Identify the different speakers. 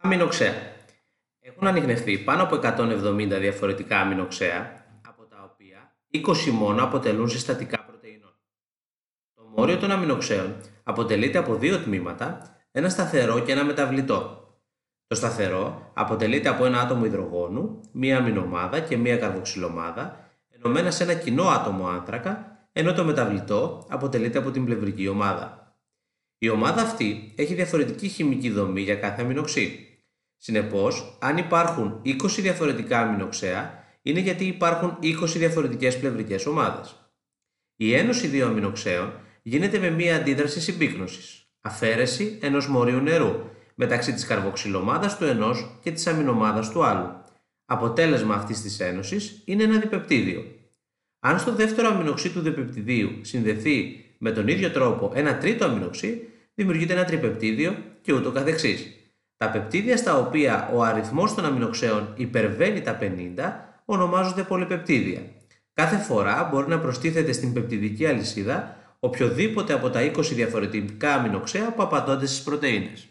Speaker 1: Αμινοξέα. Έχουν ανοιχνευτεί πάνω από 170 διαφορετικά αμινοξέα, από τα οποία 20 μόνο αποτελούν συστατικά πρωτεϊνών. Το μόριο των αμινοξέων αποτελείται από δύο τμήματα, ένα σταθερό και ένα μεταβλητό. Το σταθερό αποτελείται από ένα άτομο υδρογόνου, μία αμινομάδα και μία καρβοξυλομάδα, ενωμένα σε ένα κοινό άτομο άνθρακα, ενώ το μεταβλητό αποτελείται από την πλευρική ομάδα. Η ομάδα αυτή έχει διαφορετική χημική δομή για κάθε αμινοξύ. Συνεπώς, αν υπάρχουν 20 διαφορετικά αμινοξέα, είναι γιατί υπάρχουν 20 διαφορετικές πλευρικές ομάδες. Η ένωση δύο αμινοξέων γίνεται με μία αντίδραση συμπίκνωσης, αφαίρεση ενός μορίου νερού μεταξύ της καρβοξυλομάδας του ενός και της αμινομάδας του άλλου. Αποτέλεσμα αυτής της ένωσης είναι ένα διπεπτίδιο. Αν στο δεύτερο αμινοξύ του διπεπτιδίου συνδεθεί με τον ίδιο τρόπο ένα τρίτο αμινοξύ, δημιουργείται ένα τριπεπτίδιο και ούτω καθεξής. Τα πεπτίδια στα οποία ο αριθμός των αμινοξέων υπερβαίνει τα 50 ονομάζονται πολυπεπτίδια. Κάθε φορά μπορεί να προστίθεται στην πεπτιδική αλυσίδα οποιοδήποτε από τα 20 διαφορετικά αμινοξέα που απαντώνται στις πρωτεΐνες.